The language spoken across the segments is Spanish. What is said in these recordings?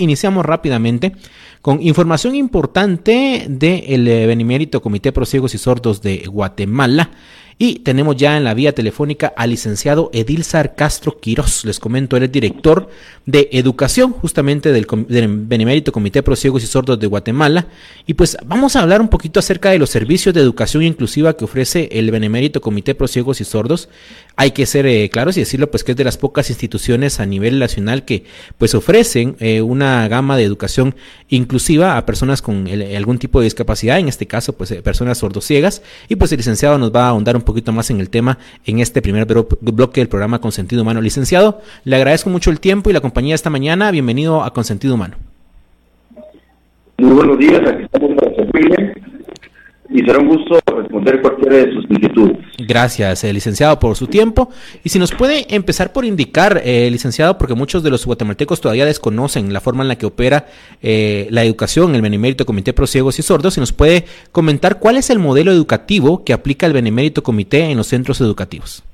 iniciamos rápidamente con información importante del de Benemérito Comité Pro Ciegos y Sordos de Guatemala. Y tenemos ya en la vía telefónica al licenciado Edilzar Castro Quirós. Les comento, él es director de educación justamente del, Benemérito Comité Pro Ciegos y Sordos de Guatemala. Y pues vamos a hablar un poquito acerca de los servicios de educación inclusiva que ofrece el Benemérito Comité Pro Ciegos y Sordos. Hay que ser eh, claros y decirlo, pues que es de las pocas instituciones a nivel nacional que pues ofrecen eh, una gama de educación inclusiva a personas con algún tipo de discapacidad, en este caso pues eh, personas sordociegas. Y pues el licenciado nos va a ahondar un poquito más en el tema en este primer bloque del programa Consentido Humano. Licenciado, le agradezco mucho el tiempo y la compañía esta mañana. Bienvenido a Consentido Humano. Muy buenos días, aquí estamos para servirle y será un gusto responder cualquiera de sus inquietudes. Gracias, eh, licenciado, por su tiempo. Y si nos puede empezar por indicar, eh, licenciado, porque muchos de los guatemaltecos todavía desconocen la forma en la que opera eh, la educación, el Benemérito Comité Pro Ciegos y Sordos, si nos puede comentar cuál es el modelo educativo que aplica el Benemérito Comité en los centros educativos.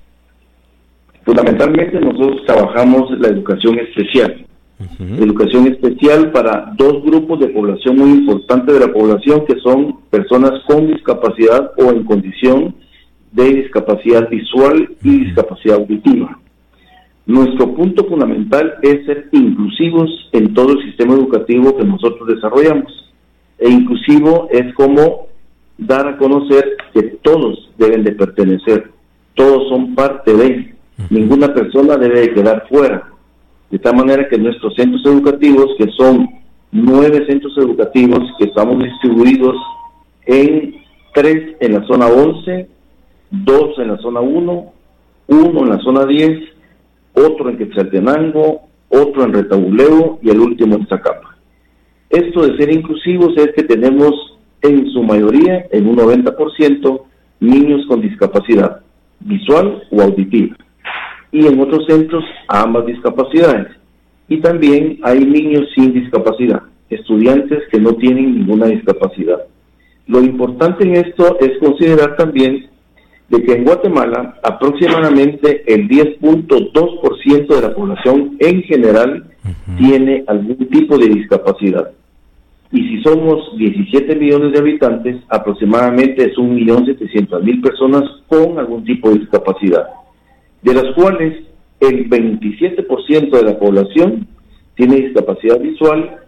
Fundamentalmente nosotros trabajamos la educación especial educación especial para dos grupos de población muy importantes de la población, que son personas con discapacidad o en condición de discapacidad visual y discapacidad auditiva. Nuestro punto fundamental es ser inclusivos en todo el sistema educativo que nosotros desarrollamos. E inclusivo es como dar a conocer que todos deben de pertenecer, todos son parte de, ninguna persona debe de quedar fuera de tal manera que nuestros centros educativos, que son nueve centros educativos que estamos distribuidos en tres en la zona 11, dos en la zona 1, uno en la zona 10, otro en Quetzaltenango, otro en Retabuleo y el último en Zacapa. Esto de ser inclusivos es que tenemos en su mayoría, en un 90%, niños con discapacidad visual o auditiva y en otros centros a ambas discapacidades. Y también hay niños sin discapacidad, estudiantes que no tienen ninguna discapacidad. Lo importante en esto es considerar también de que en Guatemala aproximadamente el 10.2% de la población en general tiene algún tipo de discapacidad. Y si somos 17 millones de habitantes, aproximadamente es 1.700.000 personas con algún tipo de discapacidad de las cuales el 27% de la población tiene discapacidad visual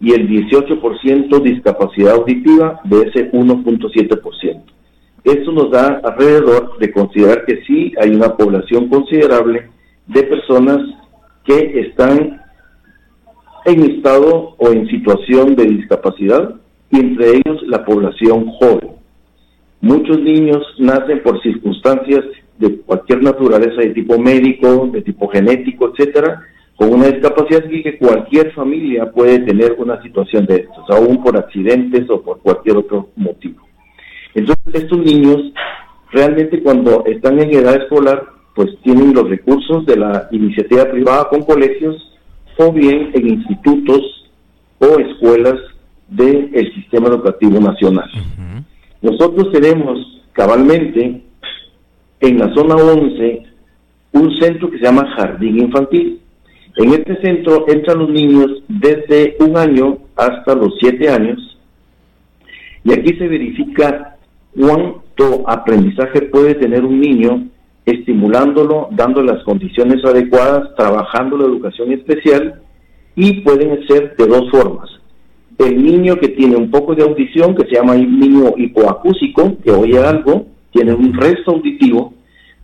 y el 18% discapacidad auditiva de ese 1.7%. Esto nos da alrededor de considerar que sí hay una población considerable de personas que están en estado o en situación de discapacidad y entre ellos la población joven. Muchos niños nacen por circunstancias de cualquier naturaleza, de tipo médico, de tipo genético, etcétera, con una discapacidad y que cualquier familia puede tener una situación de estos, aún por accidentes o por cualquier otro motivo. Entonces, estos niños realmente cuando están en edad escolar, pues tienen los recursos de la iniciativa privada con colegios o bien en institutos o escuelas del sistema educativo nacional. Nosotros tenemos cabalmente en la zona 11 un centro que se llama Jardín Infantil. En este centro entran los niños desde un año hasta los siete años y aquí se verifica cuánto aprendizaje puede tener un niño estimulándolo, dando las condiciones adecuadas, trabajando la educación especial y pueden ser de dos formas. El niño que tiene un poco de audición, que se llama niño hipoacúsico, que oye algo, tienen un resto auditivo,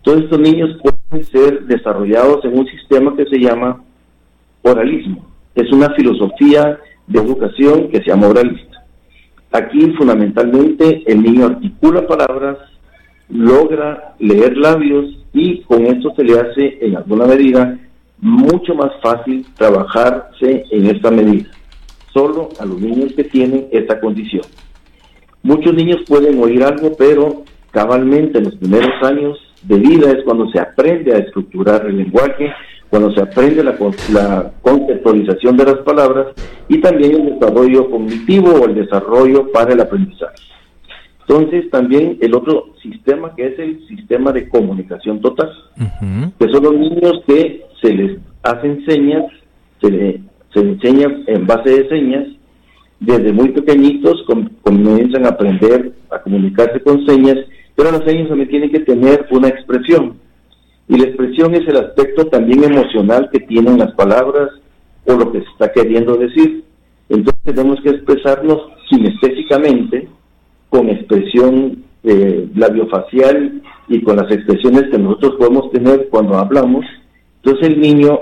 todos estos niños pueden ser desarrollados en un sistema que se llama oralismo. Es una filosofía de educación que se llama oralista. Aquí fundamentalmente el niño articula palabras, logra leer labios y con esto se le hace en alguna medida mucho más fácil trabajarse en esta medida. Solo a los niños que tienen esta condición. Muchos niños pueden oír algo, pero cabalmente en los primeros años de vida es cuando se aprende a estructurar el lenguaje, cuando se aprende la, la conceptualización de las palabras y también el desarrollo cognitivo o el desarrollo para el aprendizaje. Entonces también el otro sistema que es el sistema de comunicación total, que son los niños que se les hacen señas, se, se enseña en base de señas, desde muy pequeñitos comienzan a aprender a comunicarse con señas, pero las señas también tienen que tener una expresión. Y la expresión es el aspecto también emocional que tienen las palabras o lo que se está queriendo decir. Entonces tenemos que expresarnos sinestésicamente, con expresión eh, labiofacial y con las expresiones que nosotros podemos tener cuando hablamos. Entonces el niño,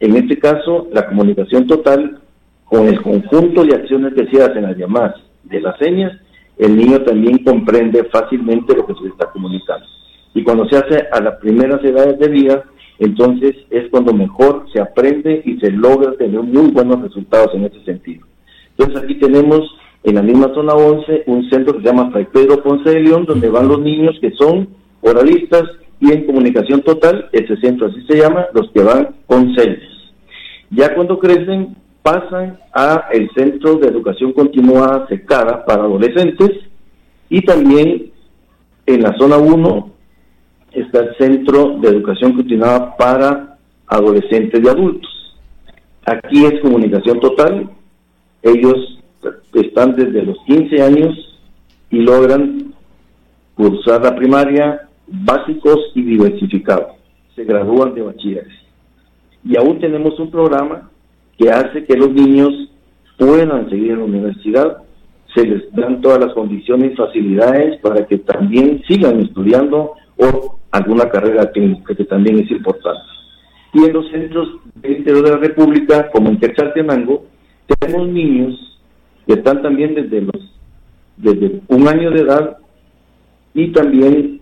en este caso, la comunicación total, con el conjunto de acciones que se hacen, llamadas de las señas, el niño también comprende fácilmente lo que se está comunicando. Y cuando se hace a las primeras edades de vida, entonces es cuando mejor se aprende y se logra tener muy buenos resultados en ese sentido. Entonces aquí tenemos en la misma zona 11 un centro que se llama Fray Pedro Ponce de León, donde van los niños que son oralistas y en comunicación total, ese centro así se llama, los que van con señas. Ya cuando crecen pasan a el Centro de Educación Continuada Secada para adolescentes y también en la zona 1 está el Centro de Educación Continuada para adolescentes y adultos. Aquí es comunicación total. Ellos están desde los 15 años y logran cursar la primaria, básicos y diversificados. Se gradúan de bachilleres. Y aún tenemos un programa que hace que los niños puedan seguir en la universidad, se les dan todas las condiciones y facilidades para que también sigan estudiando o alguna carrera clínica, que también es importante. Y en los centros del interior de la República, como en Quetzaltenango, tenemos niños que están también desde los desde un año de edad y también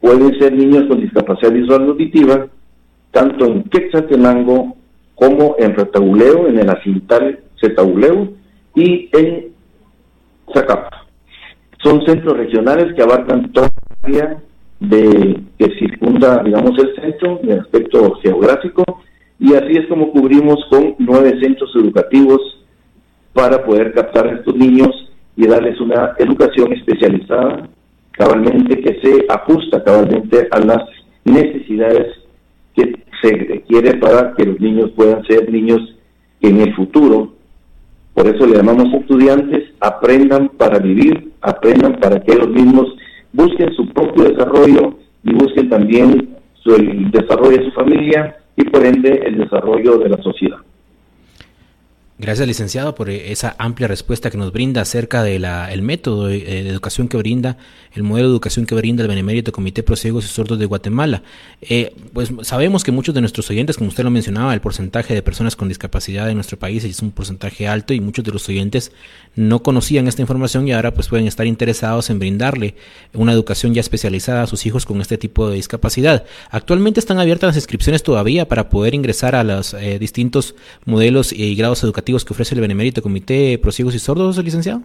pueden ser niños con discapacidad visual auditiva, tanto en Quetzaltenango como en Retauleo, en el Acintal Zetauleu y en Zacapa. Son centros regionales que abarcan toda la área de, que circunda, digamos, el centro, en aspecto geográfico, y así es como cubrimos con nueve centros educativos para poder captar a estos niños y darles una educación especializada, cabalmente que se ajusta cabalmente a las necesidades que se requiere para que los niños puedan ser niños que en el futuro, por eso le llamamos estudiantes, aprendan para vivir, aprendan para que ellos mismos busquen su propio desarrollo y busquen también el desarrollo de su familia y por ende el desarrollo de la sociedad. Gracias, licenciado, por eh, esa amplia respuesta que nos brinda acerca del el método eh, de, educación que brinda, el modelo de educación que brinda el Benemérito Comité Pro Ciegos y Sordos de Guatemala. Eh, pues sabemos que muchos de nuestros oyentes, como usted lo mencionaba, el porcentaje de personas con discapacidad en nuestro país es un porcentaje alto y muchos de los oyentes no conocían esta información y ahora pues pueden estar interesados en brindarle una educación ya especializada a sus hijos con este tipo de discapacidad. Actualmente están abiertas las inscripciones todavía para poder ingresar a los distintos modelos y grados educativos que ofrece el Benemérito Comité Prosiegos y Sordos, licenciado?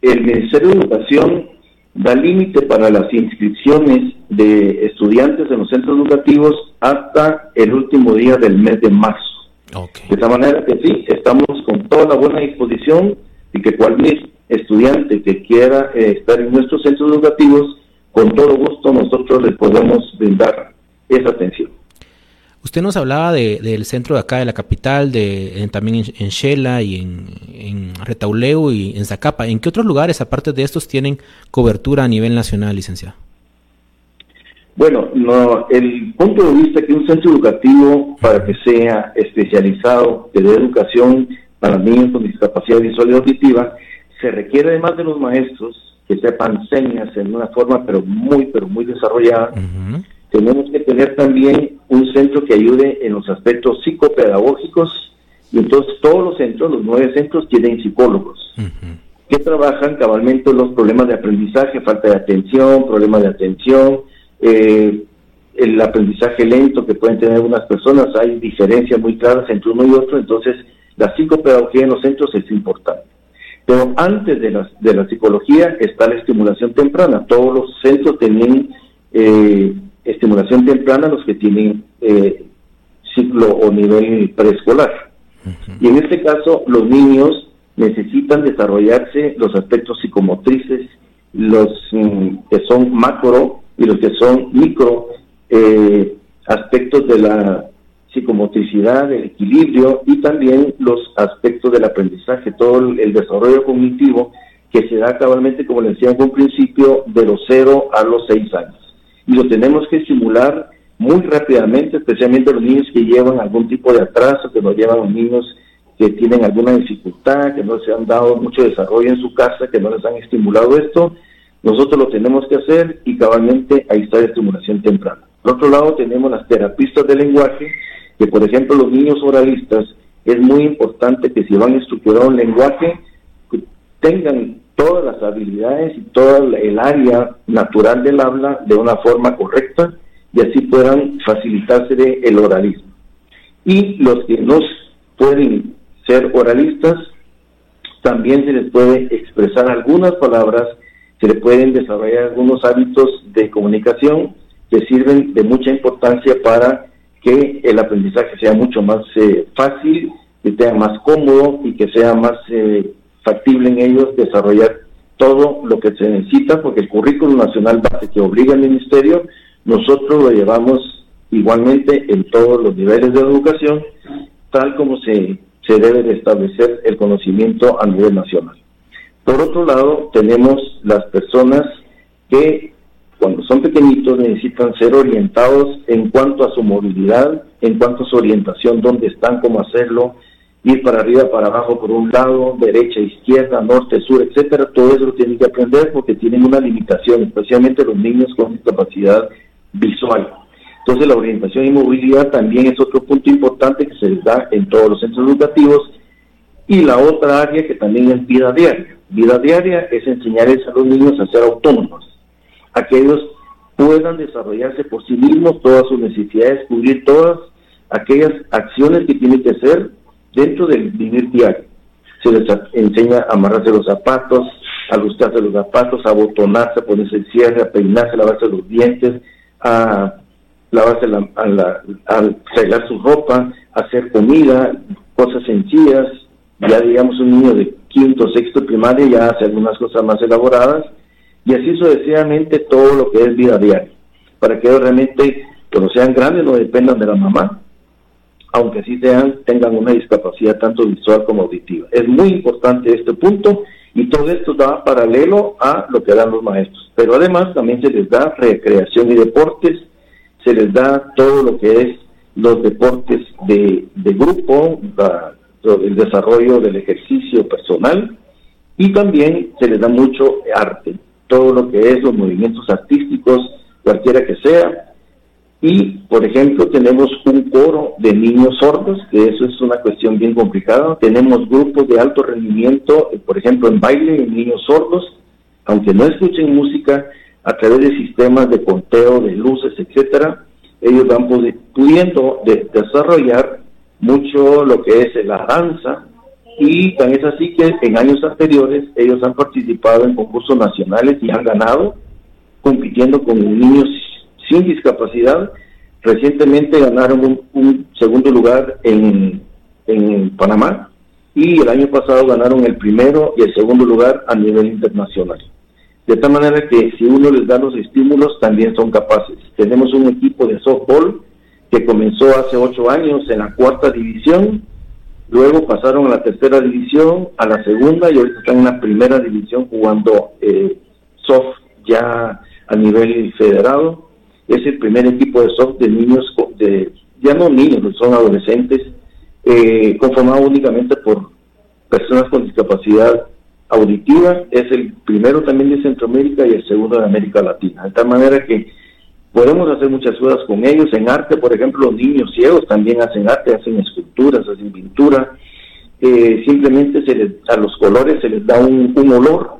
El Ministerio de Educación da límite para las inscripciones de estudiantes en los centros educativos hasta el último día del mes de marzo. De esta manera que sí, estamos con toda la buena disposición y que cualquier estudiante que quiera eh, estar en nuestros centros educativos, con todo gusto nosotros les podemos brindar esa atención. Usted nos hablaba del centro de acá de la capital, de, también en, Shela y en, en, Retauleu y en Zacapa. ¿En qué otros lugares, aparte de estos, tienen cobertura a nivel nacional, licenciado? Bueno, no, el punto de vista que un centro educativo, para que sea especializado, de educación para niños con discapacidad visual y auditiva, se requiere además de los maestros que sepan señas en una forma pero muy, pero muy desarrollada tenemos que tener también un centro que ayude en los aspectos psicopedagógicos. Y entonces todos los centros, los nueve centros, tienen psicólogos. Que trabajan cabalmente los problemas de aprendizaje, falta de atención, problemas de atención, eh, el aprendizaje lento que pueden tener algunas personas, hay diferencias muy claras entre uno y otro, entonces la psicopedagogía en los centros es importante. Pero antes de la, de la psicología está la estimulación temprana. Todos los centros tienen eh, estimulación temprana los que tienen eh, ciclo o nivel preescolar. Y en este caso, los niños necesitan desarrollarse los aspectos psicomotrices, los mm, que son macro y los que son micro eh, aspectos de la psicomotricidad, el equilibrio y también los aspectos del aprendizaje, todo el, desarrollo cognitivo que se da cabalmente, como le decía en un principio, de los 0 a los 6 años. Y lo tenemos que estimular muy rápidamente, especialmente los niños que llevan algún tipo de atraso, que nos llevan los niños que tienen alguna dificultad, que no se han dado mucho desarrollo en su casa, que no les han estimulado esto, nosotros lo tenemos que hacer y cabalmente ahí está la estimulación temprana. Por otro lado, tenemos las terapistas de lenguaje, que por ejemplo los niños oralistas, es muy importante que si van a estructurar un lenguaje, tengan todas las habilidades y toda el área natural del habla de una forma correcta y así puedan facilitarse el oralismo. Y los que no pueden ser oralistas, también se les puede expresar algunas palabras, se les pueden desarrollar algunos hábitos de comunicación que sirven de mucha importancia para que el aprendizaje sea mucho más eh, fácil, que sea más cómodo y que sea más eh, factible en ellos desarrollar todo lo que se necesita, porque el currículo nacional base que obliga al ministerio, nosotros lo llevamos igualmente en todos los niveles de educación, tal como se se debe de establecer el conocimiento a nivel nacional. Por otro lado, tenemos las personas que cuando son pequeñitos necesitan ser orientados en cuanto a su movilidad, en cuanto a su orientación, dónde están, cómo hacerlo, ir para arriba, para abajo, por un lado, derecha, izquierda, norte, sur, etcétera. Todo eso lo tienen que aprender porque tienen una limitación, especialmente los niños con discapacidad visual. Entonces la orientación y movilidad también es otro punto importante que se les da en todos los centros educativos. Y la otra área que también es vida diaria. Vida diaria es enseñarles a los niños a ser autónomos, a que ellos puedan desarrollarse por sí mismos todas sus necesidades, cubrir todas aquellas acciones que tienen que hacer dentro del vivir diario. Se les enseña a amarrarse los zapatos, a lustrarse los zapatos, a botonarse, a ponerse el cierre, a peinarse, a lavarse los dientes, a lavarse la, a, la, a su ropa, hacer comida, cosas sencillas. Ya digamos un niño de quinto, sexto primaria ya hace algunas cosas más elaboradas y así sucesivamente todo lo que es vida diaria, para que realmente cuando sean grandes no dependan de la mamá, aunque sí sean, tengan una discapacidad tanto visual como auditiva. Es muy importante este punto y todo esto da paralelo a lo que dan los maestros. Pero además también se les da recreación y deportes, se les da todo lo que es los deportes de, grupo, el desarrollo del ejercicio personal y también se les da mucho arte, todo lo que es los movimientos artísticos, cualquiera que sea. Y, por ejemplo, tenemos un coro de niños sordos, que eso es una cuestión bien complicada. Tenemos grupos de alto rendimiento, por ejemplo, en baile en niños sordos, aunque no escuchen música, a través de sistemas de conteo de luces, etcétera, ellos van pudiendo desarrollar mucho lo que es la danza y tan es así que en años anteriores ellos han participado en concursos nacionales y han ganado compitiendo con niños sin discapacidad. Recientemente ganaron un, segundo lugar en, en Panamá y el año pasado ganaron el primero y el segundo lugar a nivel internacional. De tal manera que si uno les da los estímulos, también son capaces. Tenemos un equipo de softball que comenzó hace ocho años en la cuarta división, luego pasaron a la tercera división, a la segunda y ahorita están en la primera división jugando eh, soft ya a nivel federado. Es el primer equipo de soft de niños, de ya no niños, son adolescentes, eh, conformado únicamente por personas con discapacidad auditiva, es el primero también de Centroamérica y el segundo de América Latina. De tal manera que podemos hacer muchas cosas con ellos. En arte, por ejemplo, los niños ciegos también hacen arte, hacen esculturas, hacen pintura. Eh, simplemente se les, a los colores se les da un, olor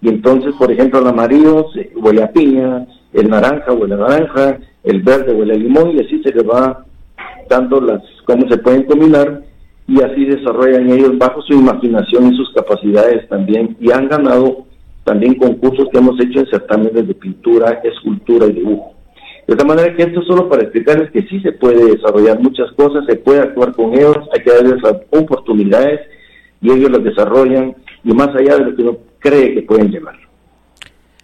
y entonces, por ejemplo, el amarillo huele a piña, el naranja huele a naranja, el verde huele a limón y así se les va dando las, cómo se pueden combinar y así desarrollan ellos bajo su imaginación y sus capacidades también y han ganado también concursos que hemos hecho en certámenes de pintura, escultura y dibujo. De tal manera que esto es solo para explicarles que sí se puede desarrollar muchas cosas, se puede actuar con ellos, hay que darles oportunidades y ellos las desarrollan y más allá de lo que uno cree que pueden llevar.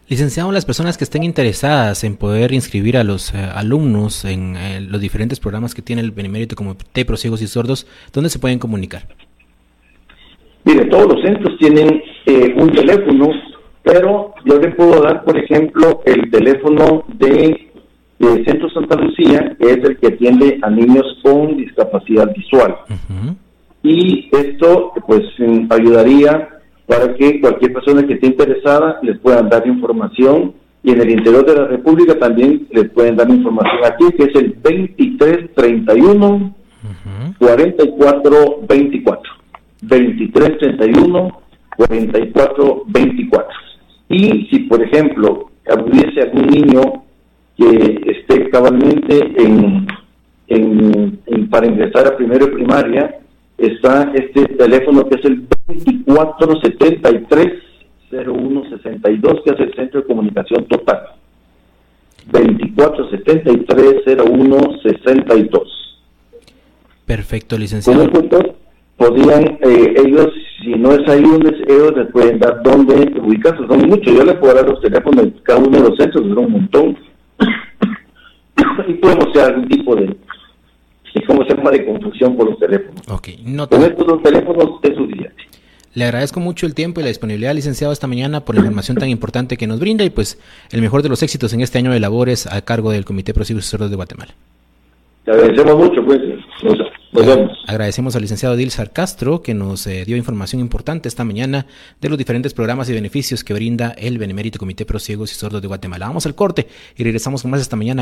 Licenciado, las personas que estén interesadas en poder inscribir a los eh, alumnos en eh, los diferentes programas que tiene el Benemérito Comité Pro Ciegos y Sordos, ¿dónde se pueden comunicar? Mire, todos los centros tienen eh, un teléfono, pero yo le puedo dar, por ejemplo, el teléfono de, Centro Santa Lucía, que es el que atiende a niños con discapacidad visual. Y esto, pues, ayudaría para que cualquier persona que esté interesada les puedan dar información y en el interior de la República también les pueden dar información aquí, que es el 2331 4424. 2331 4424. Y si, por ejemplo, hubiese algún niño que esté cabalmente en, en, para ingresar a primero y primaria, está este teléfono que es el 2473-0162, que es el Centro de Comunicación Total. 2473-0162. Perfecto, licenciado. podían eh, ellos, si no es ahí donde ellos les pueden dar dónde ubicarse, son muchos. Yo les puedo dar los teléfonos de cada uno de los centros, son un montón. y podemos hacer algún tipo de cómo se llama de confusión por los teléfonos. Ok, no Con estos dos teléfonos es suficiente. Le agradezco mucho el tiempo y la disponibilidad, licenciado, esta mañana por la información tan importante que nos brinda y pues el mejor de los éxitos en este año de labores a cargo del Comité Sordos de Guatemala. Te agradecemos mucho, pues. Nos, vemos. Agradecemos al licenciado Dilsar Castro que nos eh, dio información importante esta mañana de los diferentes programas y beneficios que brinda el Benemérito Comité Pro Ciegos y Sordos de Guatemala. Vamos al corte y regresamos con más esta mañana.